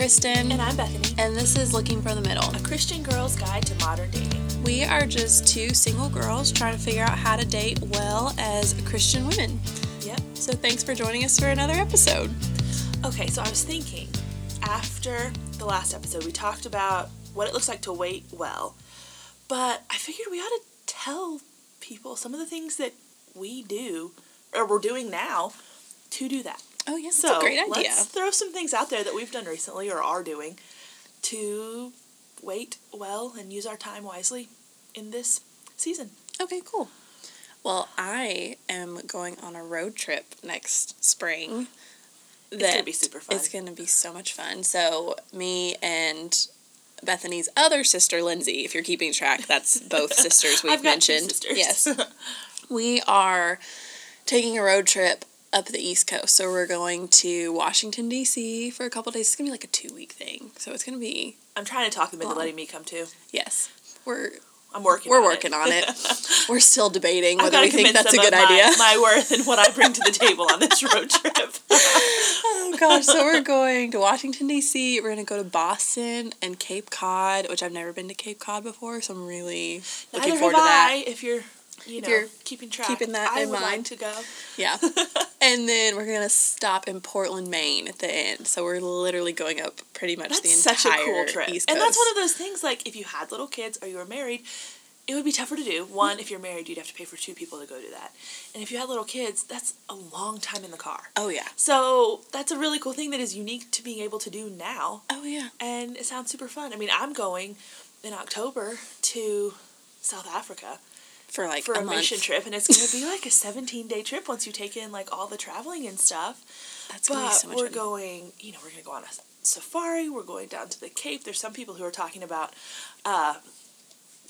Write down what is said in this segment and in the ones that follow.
Kristen. And I'm Bethany. And this is Looking for the Middle. A Christian girl's guide to modern dating. We are just two single girls trying to figure out how to date well as Christian women. Yep. So thanks for joining us for another episode. Okay, so I was thinking after the last episode, we talked about what it looks like to wait well. But I figured we ought to tell people some of the things that we do, or we're doing now, to do that. Oh, yes, So that's a great idea. let's throw some things out there that we've done recently or are doing to wait well and use our time wisely in this season. Okay, cool. Well, I am going on a road trip next spring. It's gonna be super fun. It's going to be so much fun. So, me and Bethany's other sister, Lindsay, if you're keeping track, that's both sisters we've I've got two mentioned. sisters. Yes. we are taking a road trip up the East Coast. So, we're going to Washington, D.C. for a couple days. It's going to be like a two week thing. So, it's going to be, I'm trying to talk them into Long. letting me come too. yes, we're. I'm working. We're on working it. on it. We're still debating whether we think that's a good my- idea. My worth and what I bring to the table on this road trip. Oh gosh, so we're going to Washington D.C. We're gonna go to Boston and Cape Cod, which I've never been to Cape Cod before, so I'm really looking Neither forward to that. I, if you're, you know, you're keeping track. keeping that I in mind. like to go. Yeah, and then we're gonna stop in Portland, Maine at the end. So we're literally going up pretty much That's the such entire a cool trip. East And that's one of those things like if you had little kids or you were married, it would be tougher to do. One, if you're married, you'd have to pay for two people to go do that. And if you had little kids, that's a long time in the car. oh yeah, So that's a really cool thing that is unique to being able to do now. oh yeah. And it sounds super fun. I mean, I'm going in October to South Africa For like for a, a, month. mission trip, and it's going to be like a 17 day trip once you take in like all the traveling and stuff. That's gonna be But so much we're fun. going, you know, we're going to go on a safari. We're going down to the Cape. There's some people who are talking about uh,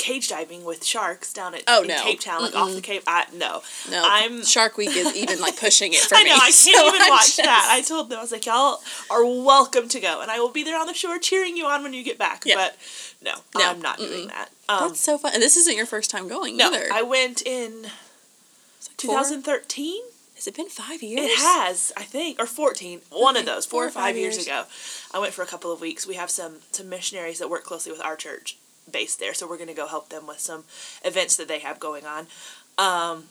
cage diving with sharks down at Oh, no. Cape Town, like off the Cape. I, no, no, I'm. Shark Week is even like pushing it for I me. know. I can't so even I'm watch just- that. I told them I was like, y'all are welcome to go, and I will be there on the shore cheering you on when you get back. Yeah. But no, No. I'm not doing that. Um, That's so fun. And this isn't your first time going no, either. I went in like 2013. Has it been five years? It has, I think, or fourteen. One of those, four, four or five, years. years. ago. I went for a couple of weeks. We have some some missionaries that work closely with our church based there, so we're going to go help them with some events that they have going on. Um,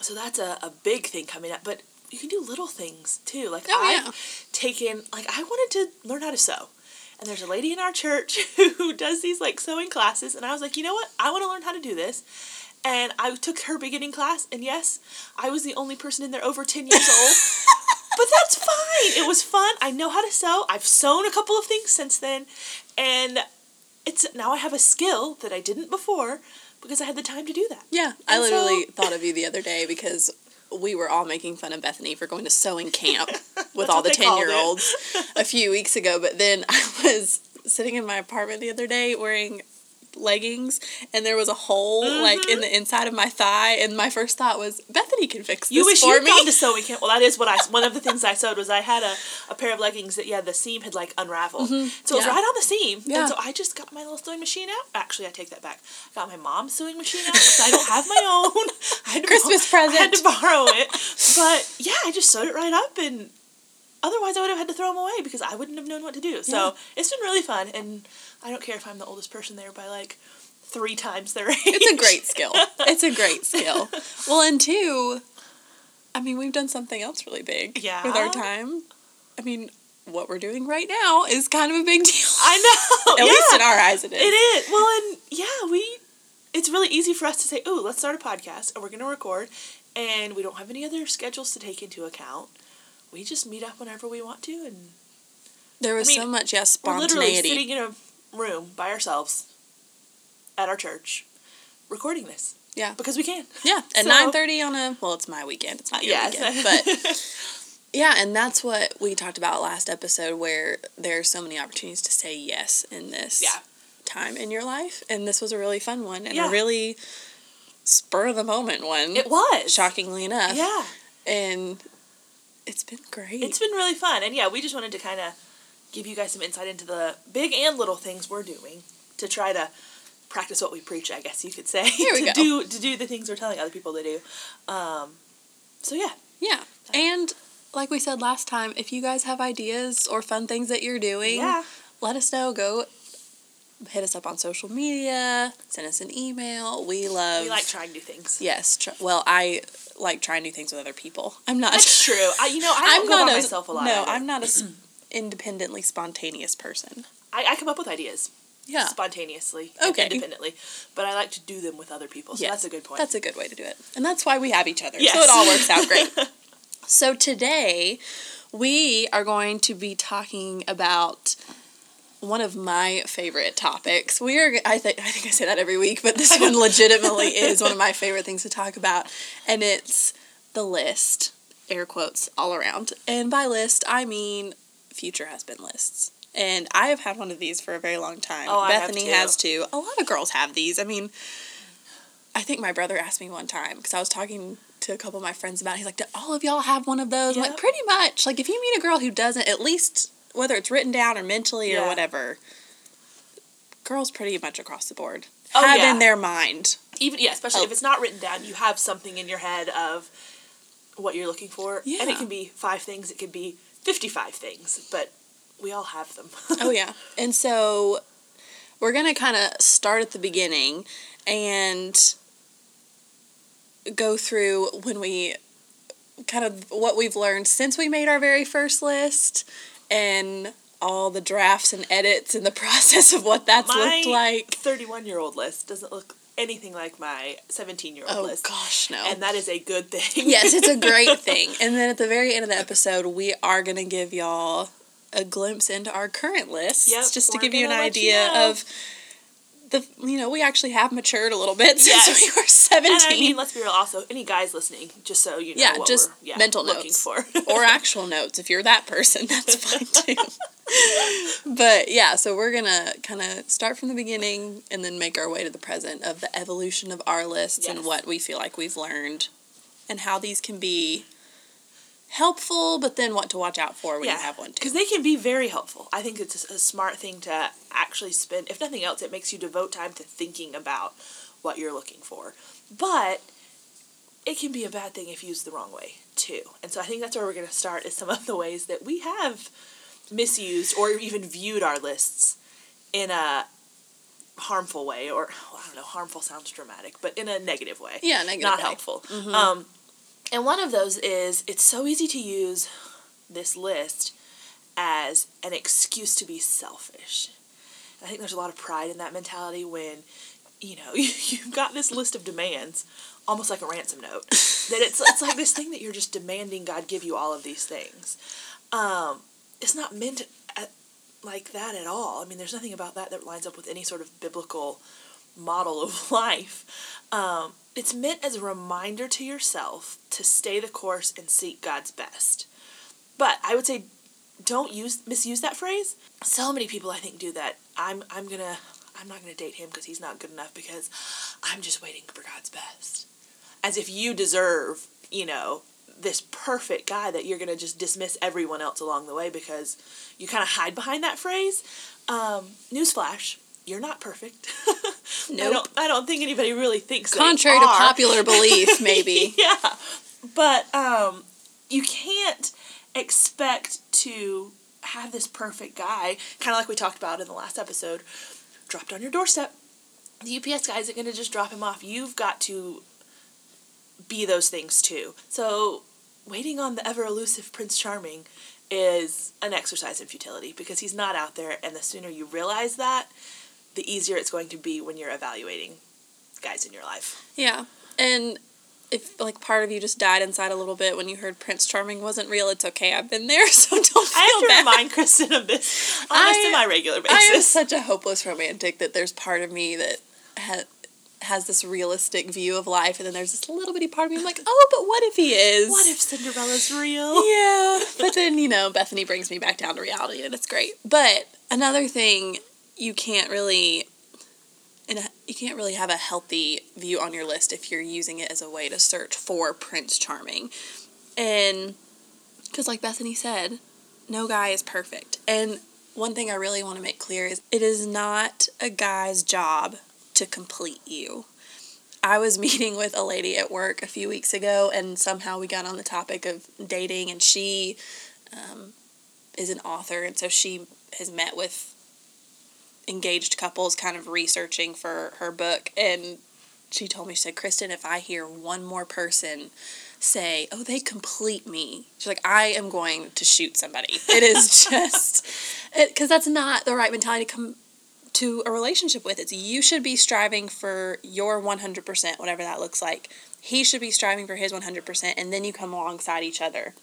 so that's a, a big thing coming up, but you can do little things too. Like Oh, I've yeah. taken, like I wanted to learn how to sew. And there's a lady in our church who does these like sewing classes, and I was like, you know what? I want to learn how to do this. And I took her beginning class, and yes, I was the only person in there over 10 years old. but that's fine. It was fun. I know how to sew. I've sewn a couple of things since then. And it's now I have a skill that I didn't before because I had the time to do that. Yeah, I literally so- thought of you the other day because we were all making fun of Bethany for going to sewing camp with all the 10 year olds a few weeks ago. But then I was sitting in my apartment the other day wearing leggings and there was a hole like in the inside of my thigh and my first thought was Bethany can fix this You wish for you'd me. gone to sewing camp. Well, that is what I. One of the things I sewed was I had a, a pair of leggings that yeah the seam had like unraveled, so it was Mm-hmm. Yeah. right on the seam. Yeah. And so I just got my little sewing machine out. Actually, I take that back. I got my mom's sewing machine out because I don't have my own. I had Christmas I had to borrow it, but yeah, I just sewed it right up and. Otherwise, I would have had to throw them away because I wouldn't have known what to do. So Yeah. it's been really fun, and I don't care if I'm the oldest person there by like three times their age. It's a great skill. It's a great skill. Well, and two, I mean, we've done something else really big Yeah. with our time. I mean, what we're doing right now is kind of a big deal. I know. At yeah. least in our eyes, it is. It is. Well, and yeah, we. It's really easy for us to say, "Oh, let's start a podcast, and we're going to record," and we don't have any other schedules to take into account. We just meet up whenever we want to, and There was I mean, so much, yeah, we're literally spontaneity. sitting in a room by ourselves at our church, recording this Yeah. because we can. Yeah, at So- nine thirty on a well, it's my weekend. It's not your weekend, but yeah, and that's what we talked about last episode, where there are so many opportunities to say yes in this Yeah. time in your life, and this was a really fun one and Yeah. a really spur of the moment one. It was shockingly enough. Yeah, and it's been great. it's been really fun, and yeah, we just wanted to kind of give you guys some insight into the big and little things we're doing to try to practice what we preach. I guess you could say to go. do to do the things we're telling other people to do. Um, so yeah, yeah, and like we said last time, if you guys have ideas or fun things that you're doing, Yeah. let us know. Go hit us up on social media, send us an email. We love. We like trying new things. Yes. Tr- well, I like trying new things with other people. I'm not. That's true. I, you know, I go not by a, myself a lot. No, either. I'm not a independently spontaneous person. I, I come up with ideas Yeah. spontaneously, Okay. independently, but I like to do them with other people. So Yes, that's a good point. That's a good way to do it. And that's why we have each other. Yes. So it all works out great. so today we are going to be talking about one of my favorite topics. We are I think I think I say that every week, but this one legitimately is one of my favorite things to talk about and it's the list. Air quotes all around. And by list, I mean future husband lists. And I have had one of these for a very long time. Oh, Bethany has too. A lot of girls have these. I mean, I think my brother asked me one time because I was talking to a couple of my friends about. it. He's like, "Do all of y'all have one of those?" I'm like, "Pretty much." Like, if you meet a girl who doesn't, at least whether it's written down or mentally or whatever, girls pretty much across the board Oh, have yeah. in their mind. Even yeah, especially Oh. if it's not written down, you have something in your head of what you're looking for, Yeah. and it can be five things. It could be fifty-five things, but we all have them. oh yeah, and so we're gonna kind of start at the beginning and go through when we kind of what we've learned since we made our very first list and all the drafts and edits and the process of what that's My looked like. Thirty-one-year-old list doesn't look anything like my seventeen-year-old Oh list, gosh, no. and that is a good thing. yes, it's a great thing. And then at the very end of the episode, we are going to give y'all a glimpse into our current lists Yep, just to give you an gonna you idea know. of the you know, we actually have matured a little bit since Yes. we were 17. And I mean, let's be real. Also, any guys listening, just so you know, Yeah, just yeah, mental looking notes. for, or actual notes if you're that person, that's fine too. but yeah, so we're going to kind of start from the beginning and then make our way to the present of the evolution of our lists and what we feel like we've learned and how these can be helpful, but then what to watch out for when you have one too. because they can be very helpful. I think it's a, a smart thing to actually spend. If nothing else, it makes you devote time to thinking about what you're looking for. But it can be a bad thing if used the wrong way too. And so I think that's where we're going to start. Is some of the ways that we have misused or even viewed our lists in a harmful way, or well, I don't know, harmful sounds dramatic, but in a negative way Yeah, negative not way. helpful. Um, and one of those is it's so easy to use this list as an excuse to be selfish. I think there's a lot of pride in that mentality when, you know, you've got this list of demands, almost like a ransom note. that it's it's like this thing that you're just demanding God give you all of these things. Um, it's not meant at, like that at all. I mean, there's nothing about that that lines up with any sort of biblical model of life. Um, it's meant as a reminder to yourself to stay the course and seek God's best. But I would say don't use misuse that phrase. So many people I think do that. I'm I'm gonna I'm not gonna date him because he's not good enough because I'm just waiting for God's best. As if you deserve, you know, this perfect guy that you're gonna just dismiss everyone else along the way because you kind of hide behind that phrase. Um, newsflash, you're not perfect. I Nope. don't I don't think anybody really thinks Contrary to popular belief, maybe. yeah. But um you can't expect to have this perfect guy, kind of like we talked about in the last episode, dropped on your doorstep. The UPS guy isn't going to just drop him off. You've got to be those things too. So, waiting on the ever elusive Prince Charming is an exercise in futility because he's not out there, and the sooner you realize that, the easier it's going to be when you're evaluating guys in your life. Yeah. And if like part of you just died inside a little bit when you heard Prince Charming wasn't real, it's okay. I've been there, so don't feel bad. I have to bad. remind Kristen of this on a I- semi-regular I am basis. such a hopeless romantic that there's part of me that ha- has this realistic view of life, and then there's this little bitty part of me I'm like, oh, but what if he is? What if Cinderella's real? Yeah, but then you know Bethany brings me back down to reality, and it's great. But another thing, you can't really, and you can't really have a healthy view on your list if you're using it as a way to search for Prince Charming, and because like Bethany said, no guy is perfect, and one thing I really want to make clear is it is not a guy's job to complete you. I was meeting with a lady at work a few weeks ago, and somehow we got on the topic of dating, and she um, is an author, and so she has met with engaged couples kind of researching for her book and she told me she said kristen if i hear one more person say oh they complete me she's like i am going to shoot somebody it is just because that's not the right mentality to come to a relationship with it's you should be striving for your 100% whatever that looks like he should be striving for his 100% and then you come alongside each other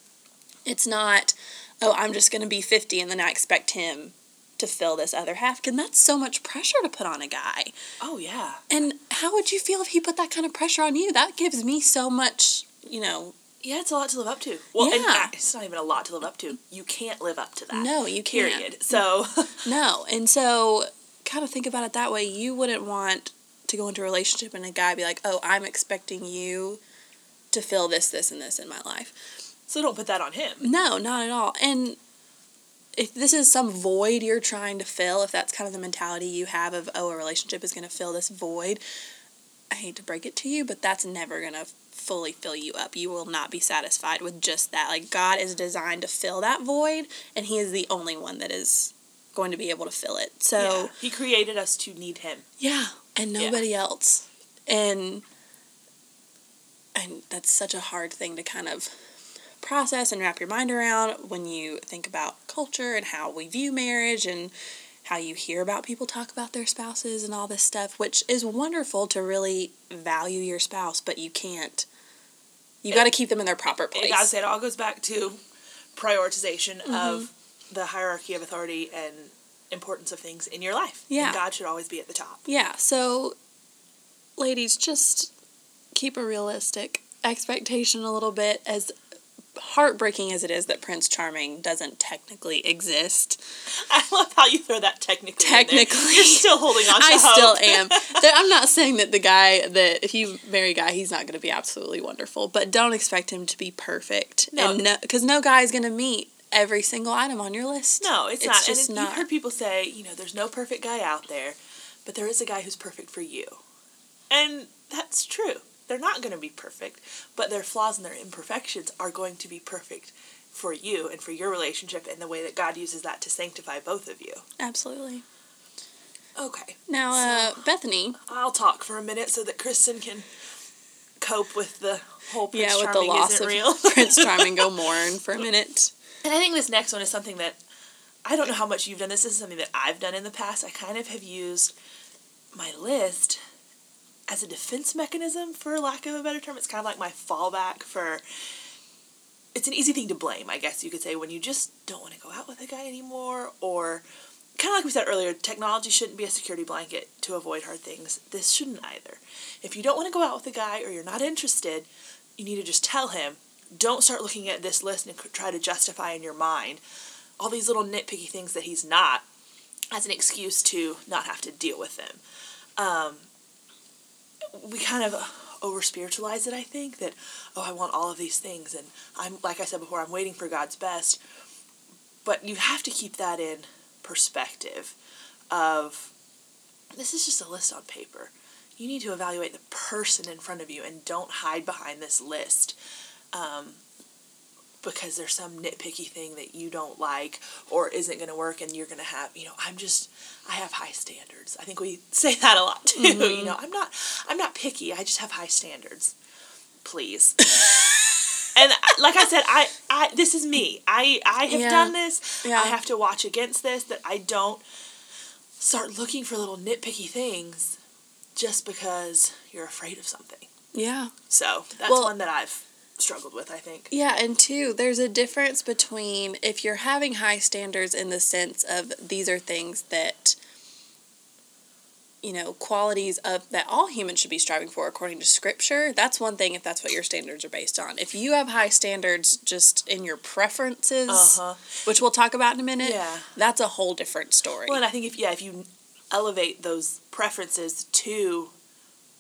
it's not oh i'm just going to be 50 and then i expect him to fill this other half and that's so much pressure to put on a guy Oh yeah. and how would you feel if he put that kind of pressure on you that gives me so much you know Yeah, it's a lot to live up to. Well, Yeah. uh, it's not even a lot to live up to. You can't live up to that. no you can't Period. So, no and so kind of think about it that way you wouldn't want to go into a relationship and a guy be like oh i'm expecting you to fill this this and this in my life so don't put that on him. No, not at all. And if this is some void you're trying to fill, if that's kind of the mentality you have of, oh, a relationship is going to fill this void, I hate to break it to you, but that's never going to fully fill you up. You will not be satisfied with just that. Like, God is designed to fill that void, and He is the only one that is going to be able to fill it. So, Yeah. he created us to need him. yeah, and nobody else. And and that's such a hard thing to kind of process and wrap your mind around when you think about culture and how we view marriage and how you hear about people talk about their spouses and all this stuff, which is wonderful to really value your spouse, but you can't. You got to keep them in their proper place. Gotta say, it all goes back to prioritization Mm-hmm. of the hierarchy of authority and importance of things in your life. Yeah. And God should always be at the top. Yeah, so ladies, just keep a realistic expectation a little bit as heartbreaking as it is that Prince Charming doesn't technically exist. I love how you throw that technically. in there. Technically. You're still holding on to I hope. still am. I'm not saying that the guy that if you marry a guy, he's not going to be absolutely wonderful, but don't expect him to be perfect. No. And no, because no guy is going to meet every single item on your list. No, it's, not. It's not. just and not. you've heard people say, you know, there's no perfect guy out there, but there is a guy who's perfect for you. And that's true. They're not going to be perfect, but their flaws and their imperfections are going to be perfect for you and for your relationship and the way that God uses that to sanctify both of you. Absolutely. Okay. Now, uh, Bethany, I'll talk for a minute so that Kristen can cope with the whole Prince yeah, with the Charming loss of real. Prince Charming, go mourn for a minute. And I think this next one is something that I don't know how much you've done this. This is something that I've done in the past. I kind of have used my list as a defense mechanism, for lack of a better term. It's kind of like my fallback for. It's an easy thing to blame, I guess you could say, when you just don't want to go out with a guy anymore, or kind of like we said earlier, technology shouldn't be a security blanket to avoid hard things. This shouldn't either. If you don't want to go out with a guy or you're not interested, you need to just tell him. Don't start looking at this list and try to justify in your mind all these little nitpicky things that he's not as an excuse to not have to deal with them. Um, we kind of over spiritualize it, I think, that, oh, I want all of these things. And I'm, like I said before, I'm waiting for God's best. But you have to keep that in perspective of this is just a list on paper. You need to evaluate the person in front of you and don't hide behind this list. Um, because there's some nitpicky thing that you don't like or isn't going to work and you're going to have you know i'm just i have high standards. I think we say that a lot too you know i'm not i'm not picky. I just have high standards. Please. And like i said i i this is me. I i have Yeah. done this. Yeah. i have to watch against this that i don't start looking for little nitpicky things just because you're afraid of something. Yeah. so that's Well- one that i've struggled with i think Yeah, and two, there's a difference between if you're having high standards in the sense of these are things that you know, qualities of that all humans should be striving for according to scripture. That's one thing if that's what your standards are based on. If you have high standards just in your preferences, uh-huh which we'll talk about in a minute, Yeah. that's a whole different story. Well, and I think if yeah, if you elevate those preferences to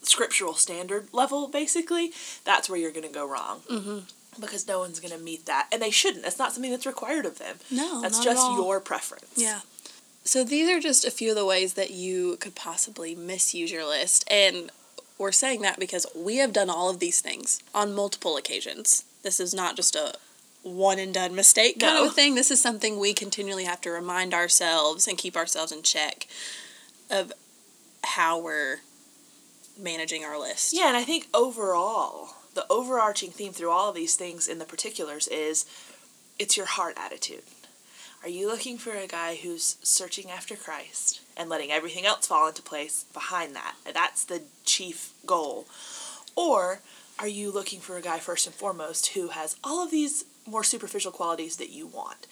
scriptural standard level, basically, that's where you're going to go wrong. Mm-hmm. Because no one's going to meet that, and they shouldn't. That's not something that's required of them. no, that's just your preference. Yeah. So these are just a few of the ways that you could possibly misuse your list. And we're saying that because we have done all of these things on multiple occasions. This is not just a one and done mistake kind No. of a thing. This is something we continually have to remind ourselves and keep ourselves in check of how we're managing our list. Yeah, and I think overall, the overarching theme through all of these things in the particulars is it's your heart attitude. Are you looking for a guy who's searching after Christ and letting everything else fall into place behind that? That's the chief goal. Or are you looking for a guy first and foremost who has all of these more superficial qualities that you want?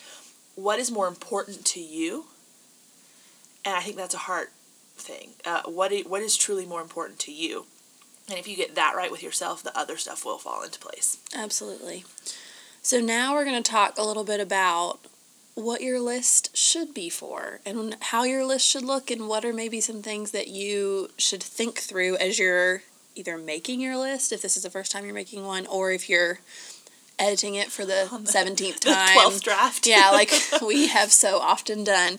What is more important to you? And I think that's a heart thing. Uh, what i- what is truly more important to you? And if you get that right with yourself, the other stuff will fall into place. Absolutely. So now we're going to talk a little bit about what your list should be for and how your list should look and what are maybe some things that you should think through as you're either making your list if this is the first time you're making one or if you're editing it for the 17th The time. 12th draft. yeah, like we have so often done.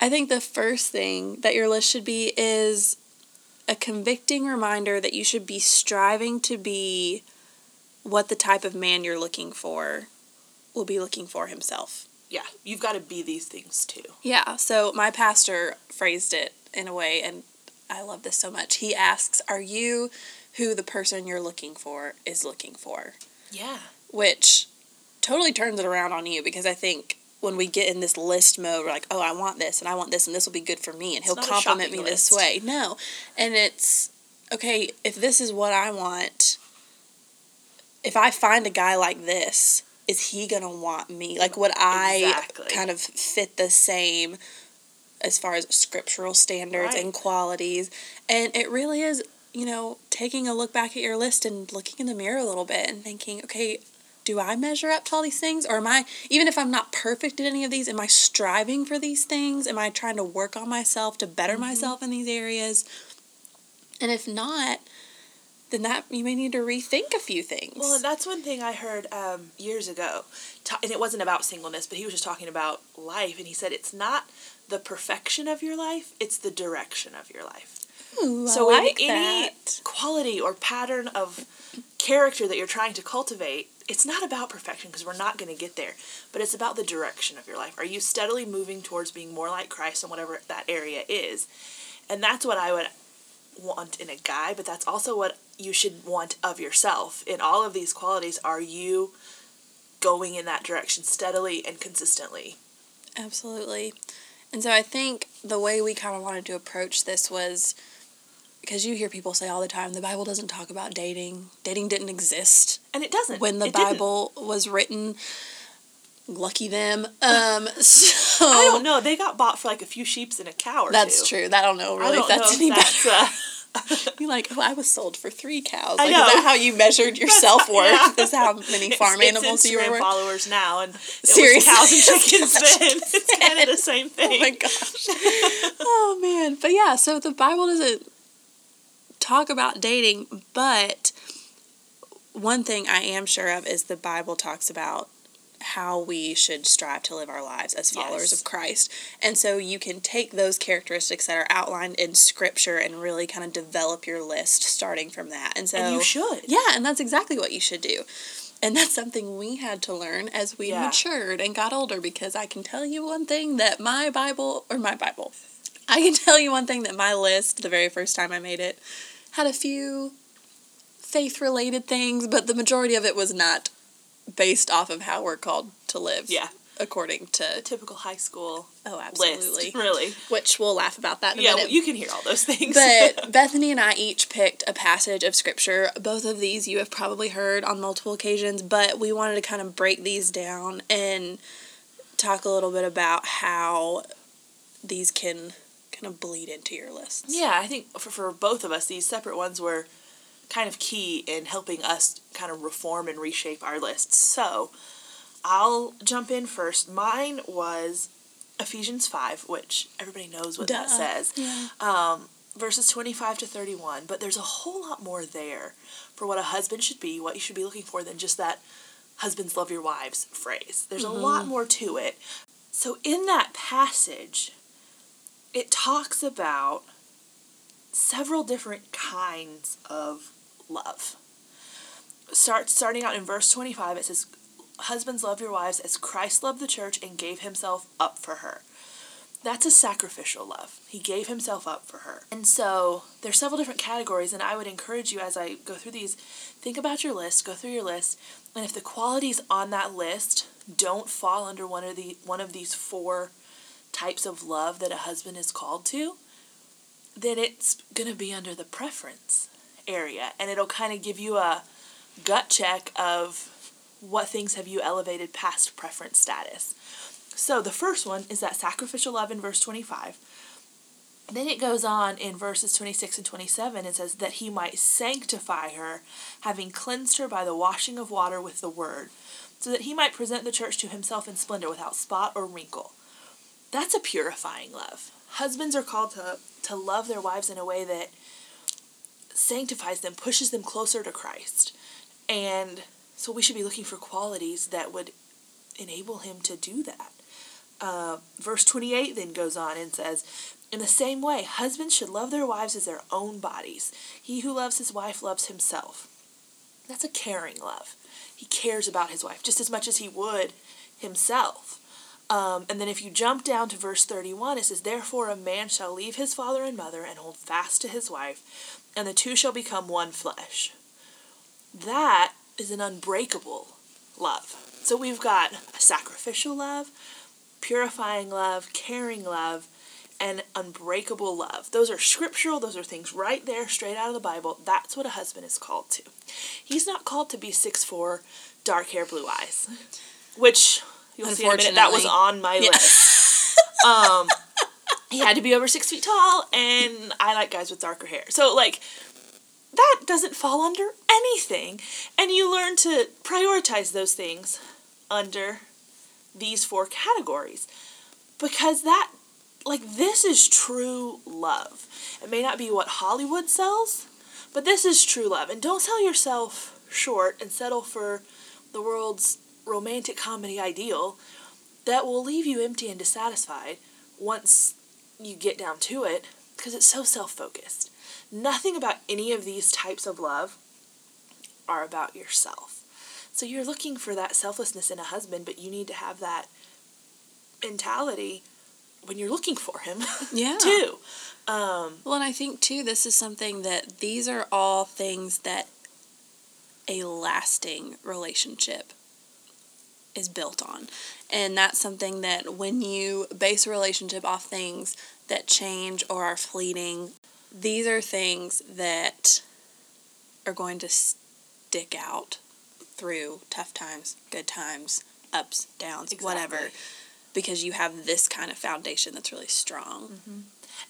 I think the first thing that your list should be is a convicting reminder that you should be striving to be what the type of man you're looking for will be looking for himself. yeah, you've got to be these things too. Yeah, so my pastor phrased it in a way, and I love this so much. He asks, Are you who the person you're looking for is looking for? Yeah. which totally turns it around on you because I think when we get in this list mode, we're like, oh, I want this and I want this and this will be good for me and he'll compliment me shopping this way. No. And it's okay, if this is what I want, if I find a guy like this, is he going to want me? Like, would I Exactly. kind of fit the same as far as scriptural standards Right. and qualities? And it really is, you know, taking a look back at your list and looking in the mirror a little bit and thinking, okay, do I measure up to all these things? Or am I, even if I'm not perfect at any of these, am I striving for these things? Am I trying to work on myself to better Mm-hmm. myself in these areas? And if not, then that you may need to rethink a few things. Well, that's one thing I heard um, years ago, ta- and it wasn't about singleness, but he was just talking about life, and he said it's not the perfection of your life; it's the direction of your life. Ooh, so like in any that. quality or pattern of character that you're trying to cultivate, it's not about perfection because we're not going to get there, but it's about the direction of your life. Are you steadily moving towards being more like Christ in whatever that area is? And that's what I would want in a guy, but that's also what you should want of yourself. In all of these qualities, are you going in that direction steadily and consistently? Absolutely. And so I think the way we kind of wanted to approach this was because you hear people say all the time the Bible doesn't talk about dating. Dating didn't exist And it doesn't. when the It didn't. Bible was written. Lucky them. Um, so I don't know. They got bought for like a few sheeps and a cow or That's two. true. I don't know I really don't if that's any that's, better. uh, You're like, oh, I was sold for three cows. I Like, know. is that how you measured your self worth? yeah. Is how many farm it's, animals it's you were followers now, and it Seriously. was cows and chickens then. It's kind of the same thing. Oh my gosh. oh man. But yeah, so the Bible doesn't talk about dating, but one thing I am sure of is the Bible talks about how we should strive to live our lives as followers Yes. of Christ. And so you can take those characteristics that are outlined in scripture and really kind of develop your list starting from that. And so and you should. yeah, and that's exactly what you should do. And that's something we had to learn as we Yeah. matured and got older because I can tell you one thing that my Bible, or my Bible, I can tell you one thing that my list, the very first time I made it, had a few faith related things, but the majority of it was not based off of how we're called to live. Yeah. According to, typical high school oh, absolutely. list, really. Which we'll laugh about that in a Yeah, minute. you can hear all those things. But Bethany and I each picked a passage of scripture. Both of these you have probably heard on multiple occasions, but we wanted to kind of break these down and talk a little bit about how these can kind of bleed into your lists. yeah, I think for, for both of us, these separate ones were kind of key in helping us kind of reform and reshape our lists. So I'll jump in first. Mine was Ephesians 5, which everybody knows what that says. Yeah. um, verses 25 to 31 but there's a whole lot more there for what a husband should be what you should be looking for than just that husbands love your wives phrase there's a lot more to it so in that passage it talks about several different kinds of love. Start starting out in verse 25 it says husbands love your wives as Christ loved the church and gave himself up for her. That's a sacrificial love. He gave himself up for her. And so there's several different categories and I would encourage you as I go through these think about your list, go through your list, and if the qualities on that list don't fall under one of the one of these four types of love that a husband is called to, then it's going to be under the preference area and it'll kind of give you a gut check of what things have you elevated past preference status. So the first one is that sacrificial love in verse 25. Then it goes on in verses 26 and 27 and says that he might sanctify her, having cleansed her by the washing of water with the word, so that he might present the church to himself in splendor without spot or wrinkle. That's a purifying love. Husbands are called to, to love their wives in a way that sanctifies them, pushes them closer to Christ. And so we should be looking for qualities that would enable him to do that. Uh, verse 28 then goes on and says, In the same way, husbands should love their wives as their own bodies. He who loves his wife loves himself. That's a caring love. He cares about his wife just as much as he would himself. Um, and then if you jump down to verse 31, it says, Therefore a man shall leave his father and mother and hold fast to his wife, and the two shall become one flesh. That is an unbreakable love. So we've got a sacrificial love, purifying love, caring love, and unbreakable love. Those are scriptural, those are things right there, straight out of the Bible. That's what a husband is called to. He's not called to be six four, dark hair, blue eyes, which you'll see in a minute, that was on my yeah. list. um, he had to be over six feet tall, and I like guys with darker hair. So, like, that doesn't fall under anything. And you learn to prioritize those things under these four categories. Because that, like, this is true love. It may not be what Hollywood sells, but this is true love. And don't sell yourself short and settle for the world's romantic comedy ideal that will leave you empty and dissatisfied once you get down to it because it's so self focused. Nothing about any of these types of love are about yourself. So you're looking for that selflessness in a husband, but you need to have that mentality when you're looking for him. Yeah. too. Um, well, and I think too, this is something that these are all things that a lasting relationship is built on. And that's something that when you base a relationship off things that change or are fleeting, these are things that are going to stick out through tough times, good times, ups, downs, exactly. whatever, because you have this kind of foundation that's really strong. Mm-hmm.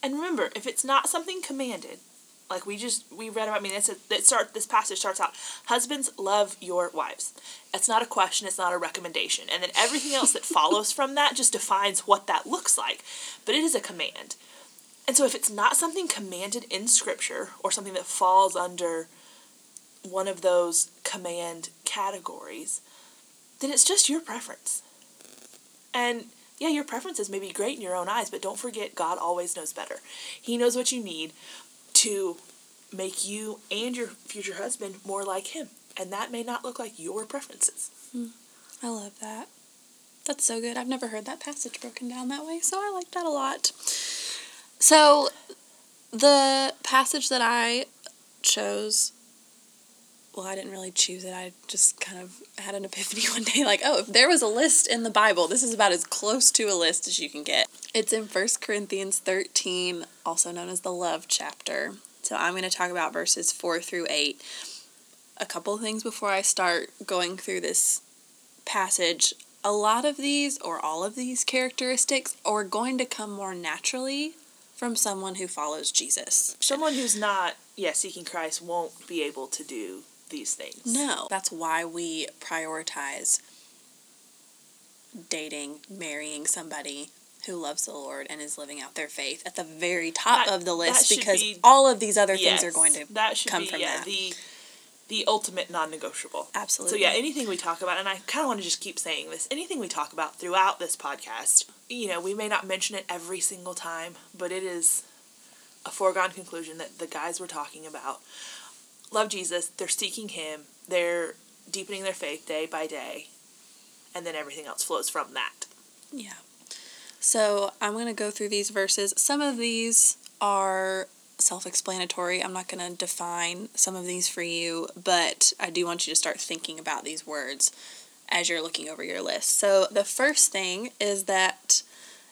And remember, if it's not something commanded, like we just we read about. I mean, it's a, it start this passage starts out. Husbands love your wives. It's not a question. It's not a recommendation. And then everything else that follows from that just defines what that looks like. But it is a command. And so, if it's not something commanded in Scripture or something that falls under one of those command categories, then it's just your preference. And yeah, your preferences may be great in your own eyes, but don't forget God always knows better. He knows what you need to make you and your future husband more like him. And that may not look like your preferences. Hmm. I love that. That's so good. I've never heard that passage broken down that way, so I like that a lot. So, the passage that I chose well, I didn't really choose it. I just kind of had an epiphany one day like, oh, if there was a list in the Bible, this is about as close to a list as you can get. It's in 1 Corinthians 13, also known as the love chapter. So I'm going to talk about verses 4 through 8. A couple of things before I start going through this passage. A lot of these, or all of these characteristics, are going to come more naturally from someone who follows Jesus. Someone who's not, yeah, seeking Christ won't be able to do these things. No. That's why we prioritize dating, marrying somebody who loves the Lord and is living out their faith at the very top that, of the list because be, all of these other yes, things are going to that should come be, from yeah, that. The, the ultimate non-negotiable. Absolutely. So yeah, anything we talk about, and I kind of want to just keep saying this, anything we talk about throughout this podcast, you know, we may not mention it every single time, but it is a foregone conclusion that the guys we're talking about love Jesus, they're seeking him, they're deepening their faith day by day, and then everything else flows from that. Yeah. So I'm going to go through these verses. Some of these are self explanatory. I'm not going to define some of these for you, but I do want you to start thinking about these words as you're looking over your list. So the first thing is that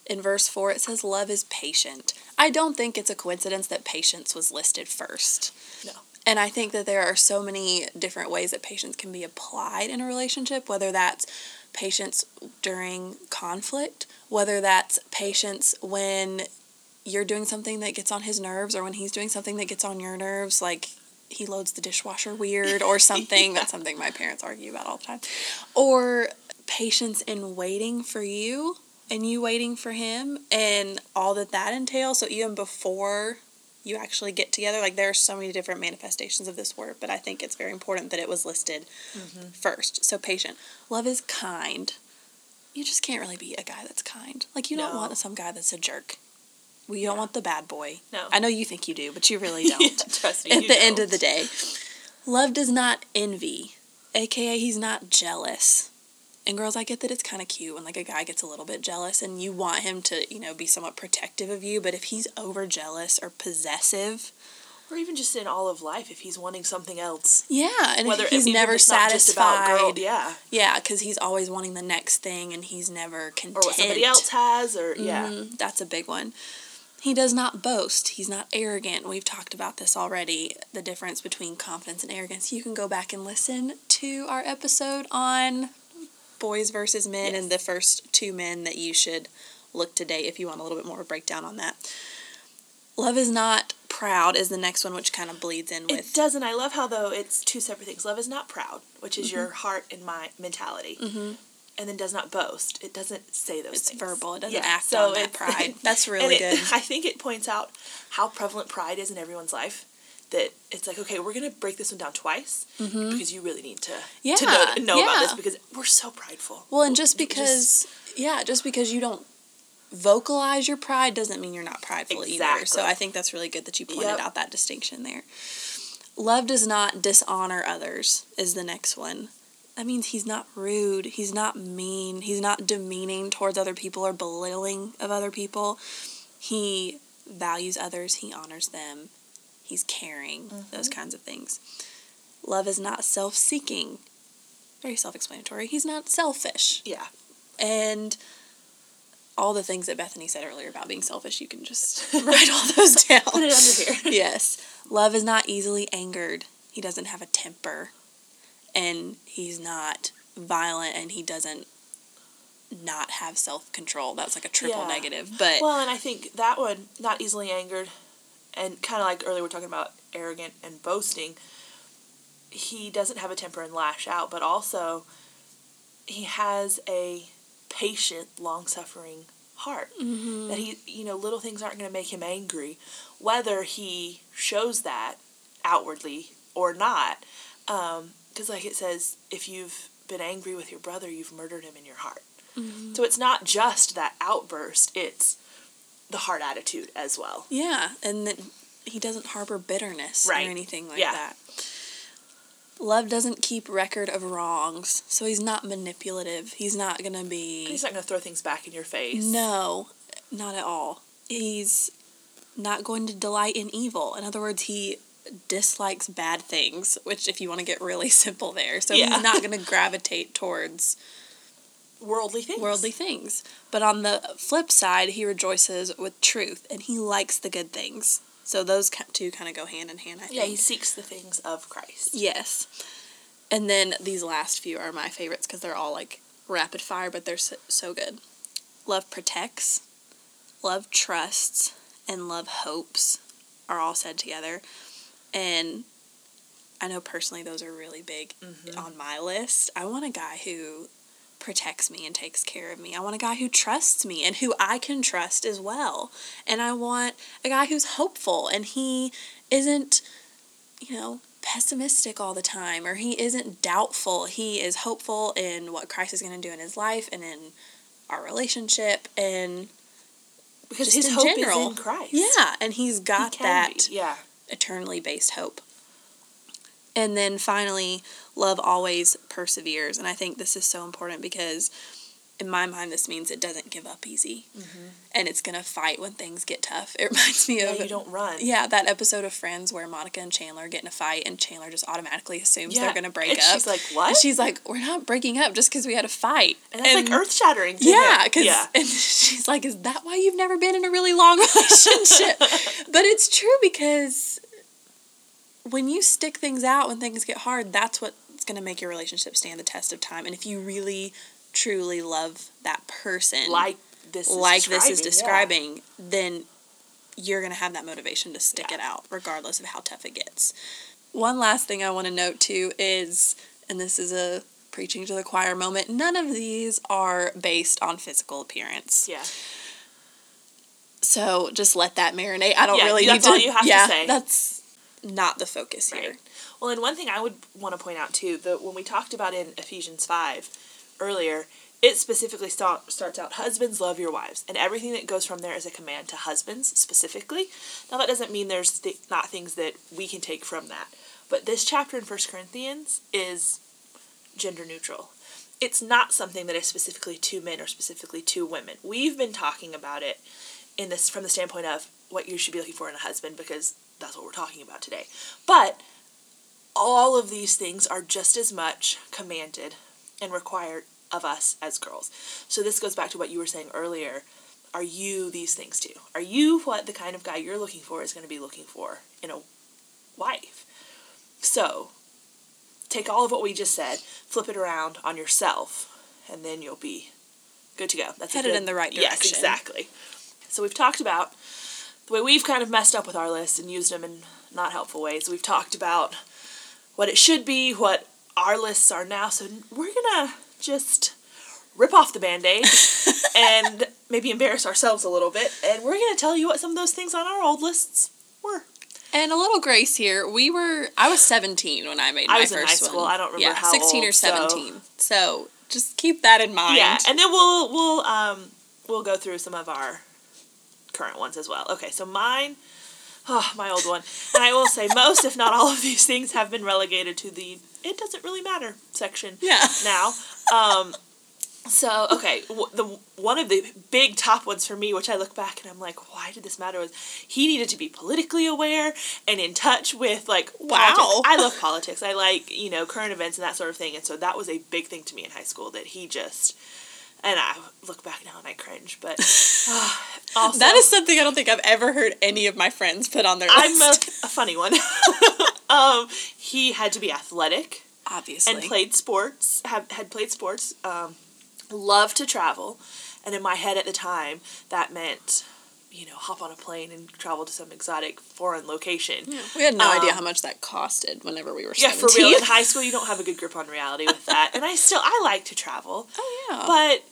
in verse 4 it says, Love is patient. I don't think it's a coincidence that patience was listed first. No. And I think that there are so many different ways that patience can be applied in a relationship, whether that's patience during conflict, whether that's patience when you're doing something that gets on his nerves or when he's doing something that gets on your nerves, like he loads the dishwasher weird or something. yeah. That's something my parents argue about all the time. Or patience in waiting for you and you waiting for him and all that that entails. So even before you actually get together, like there are so many different manifestations of this word, but I think it's very important that it was listed mm-hmm. first. So patient. Love is kind. You just can't really be a guy that's kind. Like you no. don't want some guy that's a jerk. Well, you don't want the bad boy. No. I know you think you do, but you really don't. yeah, trust me. At the don't. end of the day, love does not envy, aka he's not jealous. And girls, I get that it's kind of cute when like a guy gets a little bit jealous and you want him to, you know, be somewhat protective of you, but if he's over jealous or possessive, or even just in all of life, if he's wanting something else. Yeah, and Whether, he's never satisfied. Girl, yeah. Yeah, because he's always wanting the next thing and he's never content. Or what somebody else has, or, yeah. Mm-hmm, that's a big one. He does not boast. He's not arrogant. We've talked about this already the difference between confidence and arrogance. You can go back and listen to our episode on boys versus men yes. and the first two men that you should look today if you want a little bit more breakdown on that. Love is not proud is the next one, which kind of bleeds in with. It doesn't. I love how though it's two separate things. Love is not proud, which is mm-hmm. your heart and my mentality. Mm-hmm and then does not boast. It doesn't say those it's things. verbal. It doesn't yeah, act so on that pride. That's really it, good. I think it points out how prevalent pride is in everyone's life. That it's like, okay, we're gonna break this one down twice mm-hmm. because you really need to yeah, to know, know yeah. about this because we're so prideful. Well, and just because just, yeah, just because you don't vocalize your pride doesn't mean you're not prideful exactly. either. So I think that's really good that you pointed yep. out that distinction there. Love does not dishonor others is the next one that means he's not rude, he's not mean, he's not demeaning towards other people or belittling of other people. He values others, he honors them, he's caring, mm-hmm. those kinds of things. Love is not self seeking. Very self explanatory. He's not selfish. Yeah. And all the things that Bethany said earlier about being selfish, you can just write all those down. Put it under here. yes. Love is not easily angered. He doesn't have a temper and he's not violent and he doesn't not have self control. That's like a triple yeah. negative. But well, and I think that one not easily angered, and kind of like earlier we are talking about arrogant and boasting. He doesn't have a temper and lash out, but also he has a patient, long suffering heart. Mm-hmm. That he, you know, little things aren't going to make him angry, whether he shows that outwardly or not. Um, because like it says if you've been angry with your brother you've murdered him in your heart mm-hmm. so it's not just that outburst it's the heart attitude as well yeah and that he doesn't harbor bitterness right. or anything like yeah. that love doesn't keep record of wrongs so he's not manipulative he's not gonna be he's not gonna throw things back in your face no not at all he's not going to delight in evil in other words he dislikes bad things, which if you want to get really simple there. So yeah. he's not going to gravitate towards worldly things. Worldly things. But on the flip side, he rejoices with truth and he likes the good things. So those two kind of go hand in hand, I think. Yeah, he seeks the things of Christ. Yes. And then these last few are my favorites because they're all like rapid fire, but they're so, so good. Love protects, love trusts, and love hopes are all said together. And I know personally those are really big mm-hmm. on my list. I want a guy who protects me and takes care of me. I want a guy who trusts me and who I can trust as well. And I want a guy who's hopeful and he isn't, you know, pessimistic all the time or he isn't doubtful. He is hopeful in what Christ is going to do in his life and in our relationship and because his hope general. is in Christ. Yeah, and he's got can that be, Yeah. eternally based hope. And then finally, love always perseveres. And I think this is so important because, in my mind, this means it doesn't give up easy. Mm-hmm. And it's going to fight when things get tough. It reminds me Yeah, of. you don't run. Yeah, that episode of Friends where Monica and Chandler get in a fight and Chandler just automatically assumes Yeah, they're going to break and up. she's like, "What?" And she's like, we're not breaking up just because we had a fight. And that's like earth shattering. Yeah, because yeah. and she's like, "Is that why you've never been in a really long relationship?" but it's true because when you stick things out when things get hard, that's going to make your relationship stand the test of time. And if you really, truly love that person, like this is like this is describing, describing, then you're going to have that motivation to stick Yeah. it out, regardless of how tough it gets. One last thing I want to note too is, and this is a preaching to the choir moment, none of these are based on physical appearance. Yeah. So just let that marinate. I don't Yeah, really that's need to. all you have to yeah, say. that's not the focus here. Well, and one thing I would want to point out too, that when we talked about in Ephesians 5 earlier, it specifically start, starts out husbands love your wives and everything that goes from there is a command to husbands specifically. Now that doesn't mean there's th- not things that we can take from that but this chapter in First corinthians is gender neutral. It's not something that is specifically to men or specifically to women. We've been talking about it in this from the standpoint of what you should be looking for in a husband because that's what we're talking about today. But all of these things are just as much commanded and required of us as girls. So this goes back to what you were saying earlier. Are you these things too? Are you what the kind of guy you're looking for is going to be looking for in a wife? So take all of what we just said, flip it around on yourself, and then you'll be good to go. That's Headed good- in the right direction. Yes, exactly. So we've talked about the way we've kind of messed up with our list and used them in not helpful ways. We've talked about what it should be, what our lists are now. So we're gonna just rip off the band-aid and maybe embarrass ourselves a little bit and we're gonna tell you what some of those things on our old lists were. And a little grace here. We were. I was 17 when I made I my was in first high school. one. I don't remember yeah, how 16 or old, so- 17. So. just keep that in mind. Yeah, and then we'll we'll um we'll go through some of our current ones as well. Okay, so mine oh, my old one. And I will say most if not all of these things have been relegated to the it doesn't really matter section yeah. now. Um, so okay, w- the one of the big top ones for me, which I look back and I'm like, why did this matter? Was he needed to be politically aware and in touch with like Wow. politics. I love politics. I like you know current events and that sort of thing, and so that was a big thing to me in high school that he just. And I look back now and I cringe, but uh, also That is something I don't think I've ever heard any of my friends put on their I'm a, list. a funny one. um, he had to be athletic. Obviously. and played sports have had played sports um, loved to travel and in my head at the time that meant you know hop on a plane and travel to some exotic foreign location yeah, we had no Um, idea how much that costed whenever we were Yeah, for real in high school you don't have a good grip on reality with that and i still i like to travel oh yeah. but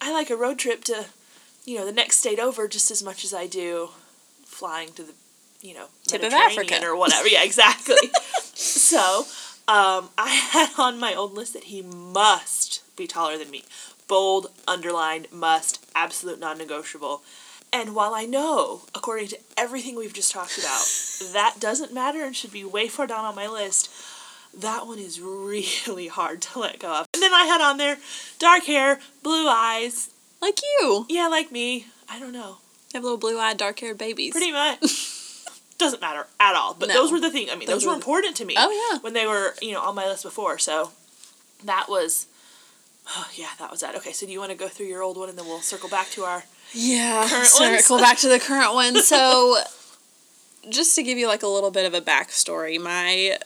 i like a road trip to you know the next state over just as much as i do flying to the you know Tip of Africa. or whatever. Yeah exactly. So um, i had on my old list that he must be taller than me. Bold underlined must absolute non-negotiable. And while i know according to everything we've just talked about that doesn't matter and should be way far down on my list that one is really hard to let go of. And then I had on there dark hair, blue eyes. like you. Yeah, like me. I don't know. You have little blue-eyed, dark-haired babies. Pretty much. Doesn't matter at all. But No. those were the things. I mean, those, Those were important to me. Oh, yeah. When they were, you know, on my list before. So that was. Oh, yeah, that was that. Okay, so do you want to go through your old one and then we'll circle back to our. Yeah. Current circle ones. back to the current one. So, just to give you like a little bit of a backstory, my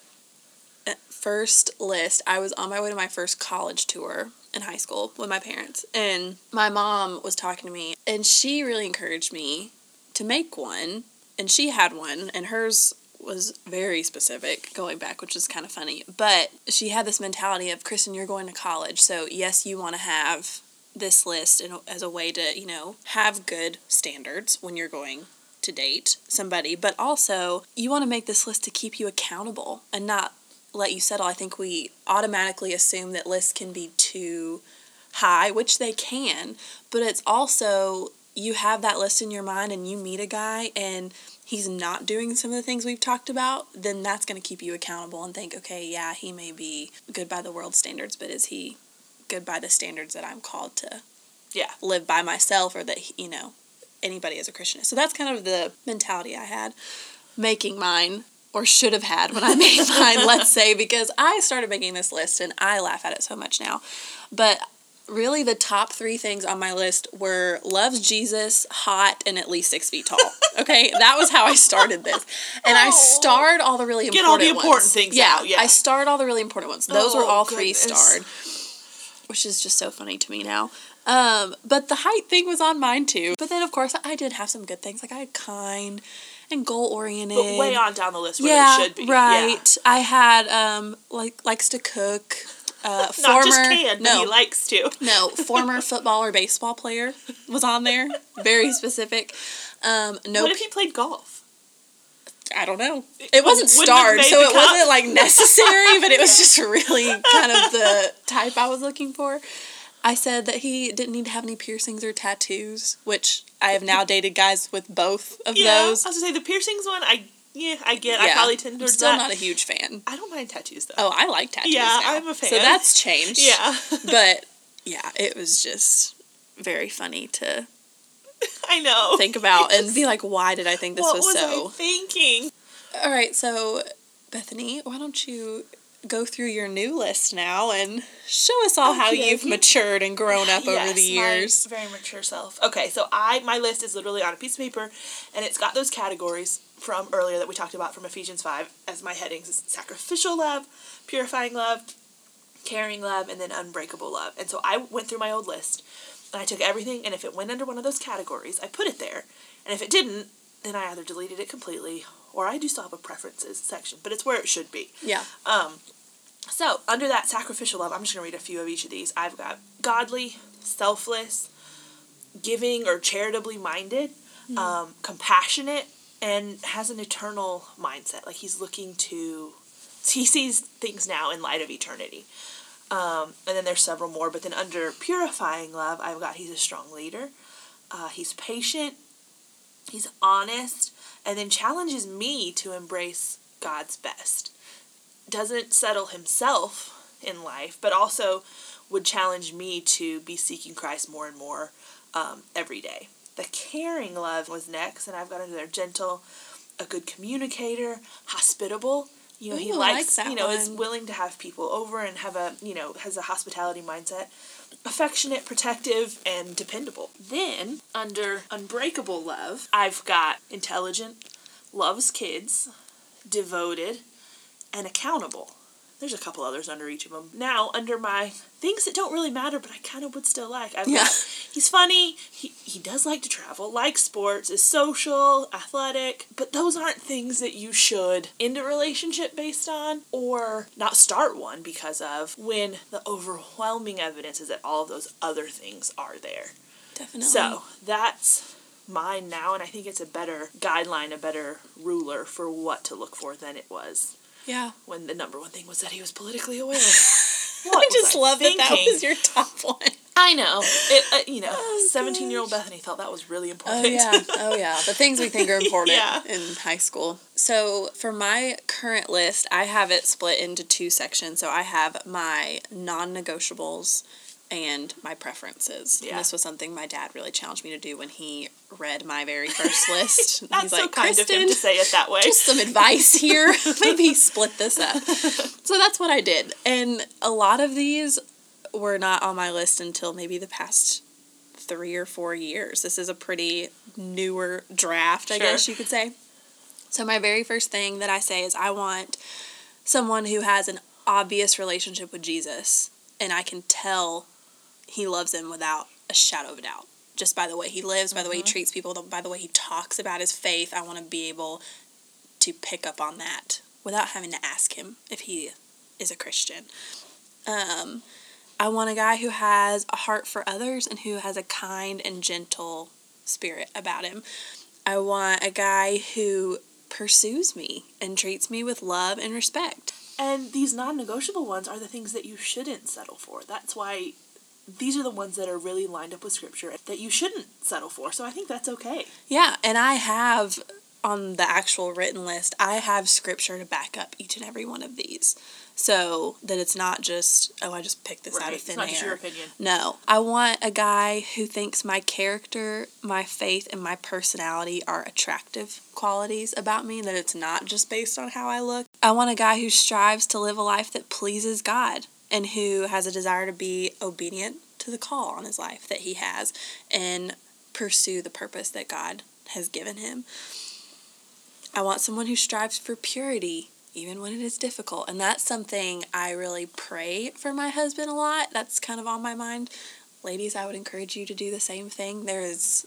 first list, I was on my way to my first college tour in high school with my parents, and my mom was talking to me, and she really encouraged me to make one, and she had one, and hers was very specific going back, which is kind of funny. But she had this mentality of, Kristen, you're going to college, so yes, you want to have this list as a way to, you know, have good standards when you're going to date somebody, but also you want to make this list to keep you accountable and not let you settle. I think we automatically assume that lists can be too high, which they can, but it's also you have that list in your mind and you meet a guy and he's not doing some of the things we've talked about, then that's going to keep you accountable and think, okay, yeah, he may be good by the world standards, but is he good by the standards that I'm called to Yeah. live by myself or that, you know, anybody as a Christian is? So that's kind of the mentality I had making mine or should have had when I made mine, let's say, because I started making this list and I laugh at it so much now. But really, the top three things on my list were loves Jesus, hot, and at least six feet tall. Okay, that was how I started this. And I Oh. starred all the really Get important all the important ones. things yeah, out, yeah. I starred all the really important ones. Those were Oh, all three starred, which is just so funny to me now. Um, but the height thing was on mine too. But then, of course, I did have some good things. Like I had kind and goal oriented. But way on down the list where Yeah, they should be. right. I had um like likes to cook. Uh, Yeah. former Not just can, no he likes to. no former football or baseball player was on there. Very specific. Um, no, What if he played golf? I don't know. It wasn't starred, so it wasn't like necessary, but it was just really kind of the type I was looking for. I said that he didn't need to have any piercings or tattoos, which I have now dated guys with both of Yeah. I was gonna say the piercings one. I yeah, I get. I Yeah. probably tend I'm still that. not a huge fan. I don't mind tattoos though. Oh, I like tattoos. Yeah, now. I'm a fan. So that's changed. Yeah. but yeah, it was just very funny to I know. think about and be like, why did I think this what was, was so? I thinking? All right, so Bethany, why don't you go through your new list now and show us all oh, how Okey you've matured and grown up over Yes, the my years. very mature self. Okay, so I my list is literally on a piece of paper, and it's got those categories from earlier that we talked about from Ephesians five as my headings: is sacrificial love, purifying love, caring love, and then unbreakable love. And so I went through my old list, and I took everything, and if it went under one of those categories, I put it there, and if it didn't, then I either deleted it completely or I do still have a preferences section, but it's where it should be. Yeah. Um, so under that sacrificial love, I'm just gonna read a few of each of these. I've got godly, selfless, giving or charitably minded, um, compassionate, and has an eternal mindset. Like he's looking to, he sees things now in light of eternity. Um, and then there's several more, but then under purifying love, I've got he's a strong leader, uh, he's patient, he's honest, and then challenges me to embrace God's best doesn't settle himself in life, but also would challenge me to be seeking Christ more and more um, every day. The caring love was next, and I've got another gentle, a good communicator, hospitable. You know, he Ooh, like likes, that you know, is willing to have people over and have a, you know, has a hospitality mindset. Affectionate, protective, and dependable. Then, under unbreakable love, I've got intelligent, loves kids, devoted, and accountable. There's a couple others under each of them. Now, under my things that don't really matter, but I kind of would still like. I've Yeah. got, he's funny. He, he does like to travel, likes sports, is social, athletic, but those aren't things that you should end a relationship based on or not start one because of when the overwhelming evidence is that all of those other things are there. Definitely. So that's mine now, and I think it's a better guideline, a better ruler for what to look for than it was yeah. when the number one thing was that he was politically aware. I just love that that was your top one. I know. It, uh, you know, seventeen-year-old gosh. Bethany thought that was really important. Oh yeah, oh yeah. The things we think are important Yeah. in high school. So for my current list, I have it split into two sections. So I have my non-negotiables and my preferences. Yeah. And this was something my dad really challenged me to do when he read my very first list. That's He's so like, kind of him to say it that way. just some advice here. Maybe split this up. So that's what I did. And a lot of these were not on my list until maybe the past three or four years. This is a pretty newer draft, I Sure. guess you could say. So my very first thing that I say is I want someone who has an obvious relationship with Jesus and I can tell he loves him without a shadow of a doubt. Just by the way he lives, by the way he treats people, by the way he talks about his faith, I want to be able to pick up on that without having to ask him if he is a Christian. Um, I want a guy who has a heart for others and who has a kind and gentle spirit about him. I want a guy who pursues me and treats me with love and respect. And these non-negotiable ones are the things that you shouldn't settle for. That's why these are the ones that are really lined up with scripture that you shouldn't settle for. So I think that's okay. Yeah, and I have on the actual written list, I have scripture to back up each and every one of these. So that it's not just, oh, I just picked this out Right. of It's thin not air. just your opinion. No, I want a guy who thinks my character, my faith, and my personality are attractive qualities about me, that it's not just based on how I look. I want a guy who strives to live a life that pleases God and who has a desire to be obedient to the call on his life that he has and pursue the purpose that God has given him. I want someone who strives for purity, even when it is difficult. And that's something I really pray for my husband a lot. That's kind of on my mind. Ladies, I would encourage you to do the same thing. There is,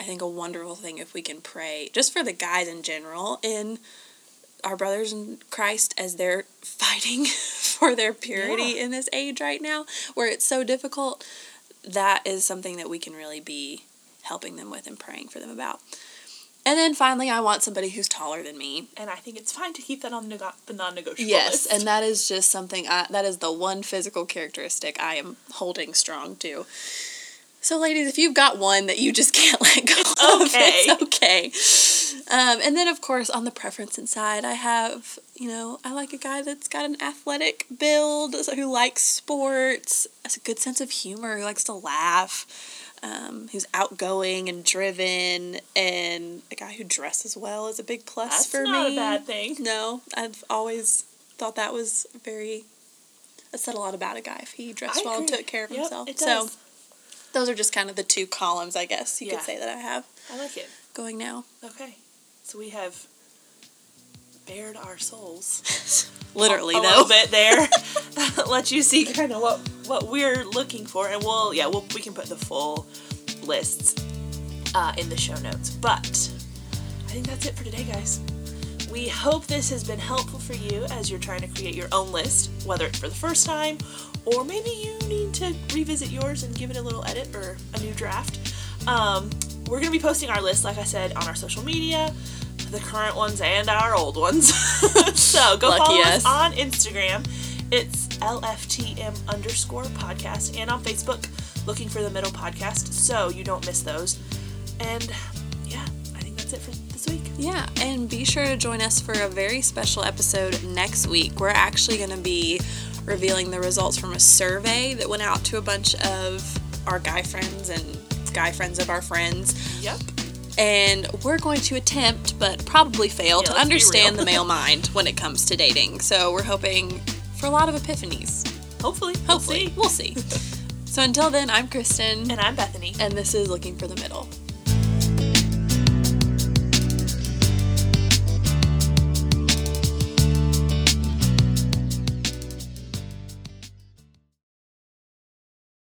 I think, a wonderful thing if we can pray, just for the guys in general, in our brothers in Christ as they're fighting for their purity Yeah. in this age right now, where it's so difficult. That is something that we can really be helping them with and praying for them about. And then finally, I want somebody who's taller than me. And I think it's fine to keep that on the nego- the non-negotiable Yes, list. and that is just something I, that is the one physical characteristic I am holding strong to. So, ladies, if you've got one that you just can't let go of, okay. it's okay. Um, and then, of course, on the preference side, I have, you know, I like a guy that's got an athletic build, who likes sports, has a good sense of humor, who likes to laugh, um, who's outgoing and driven, and a guy who dresses well is a big plus That's for not me. a bad thing. No, I've always thought that was very. It said a lot about a guy if he dressed I well and took care of Yep, himself. So those are just kind of the two columns, I guess you Yeah. could say that I have I like it. going now. Okay. So we have bared our souls. Literally, a though. little bit there. Let you see kind of what what we're looking for, and we'll yeah we'll we can put the full lists uh, in the show notes. But I think that's it for today, guys. We hope this has been helpful for you as you're trying to create your own list, whether it's for the first time or maybe you need to revisit yours and give it a little edit or a new draft. Um, we're going to be posting our list, like I said, on our social media, the current ones and our old ones. so go Lucky follow us. us on Instagram. It's LFTM underscore podcast and on Facebook, looking for the middle podcast so you don't miss those. And yeah, I think that's it for this week. Yeah, and be sure to join us for a very special episode next week. We're actually going to be revealing the results from a survey that went out to a bunch of our guy friends and guy friends of our friends. Yep. And we're going to attempt, but probably fail, Yeah, to understand the male mind when it comes to dating. So we're hoping for a lot of epiphanies. Hopefully. Hopefully. We'll see. so until then, I'm Kristen, And I'm Bethany. and this is Looking for the Middle.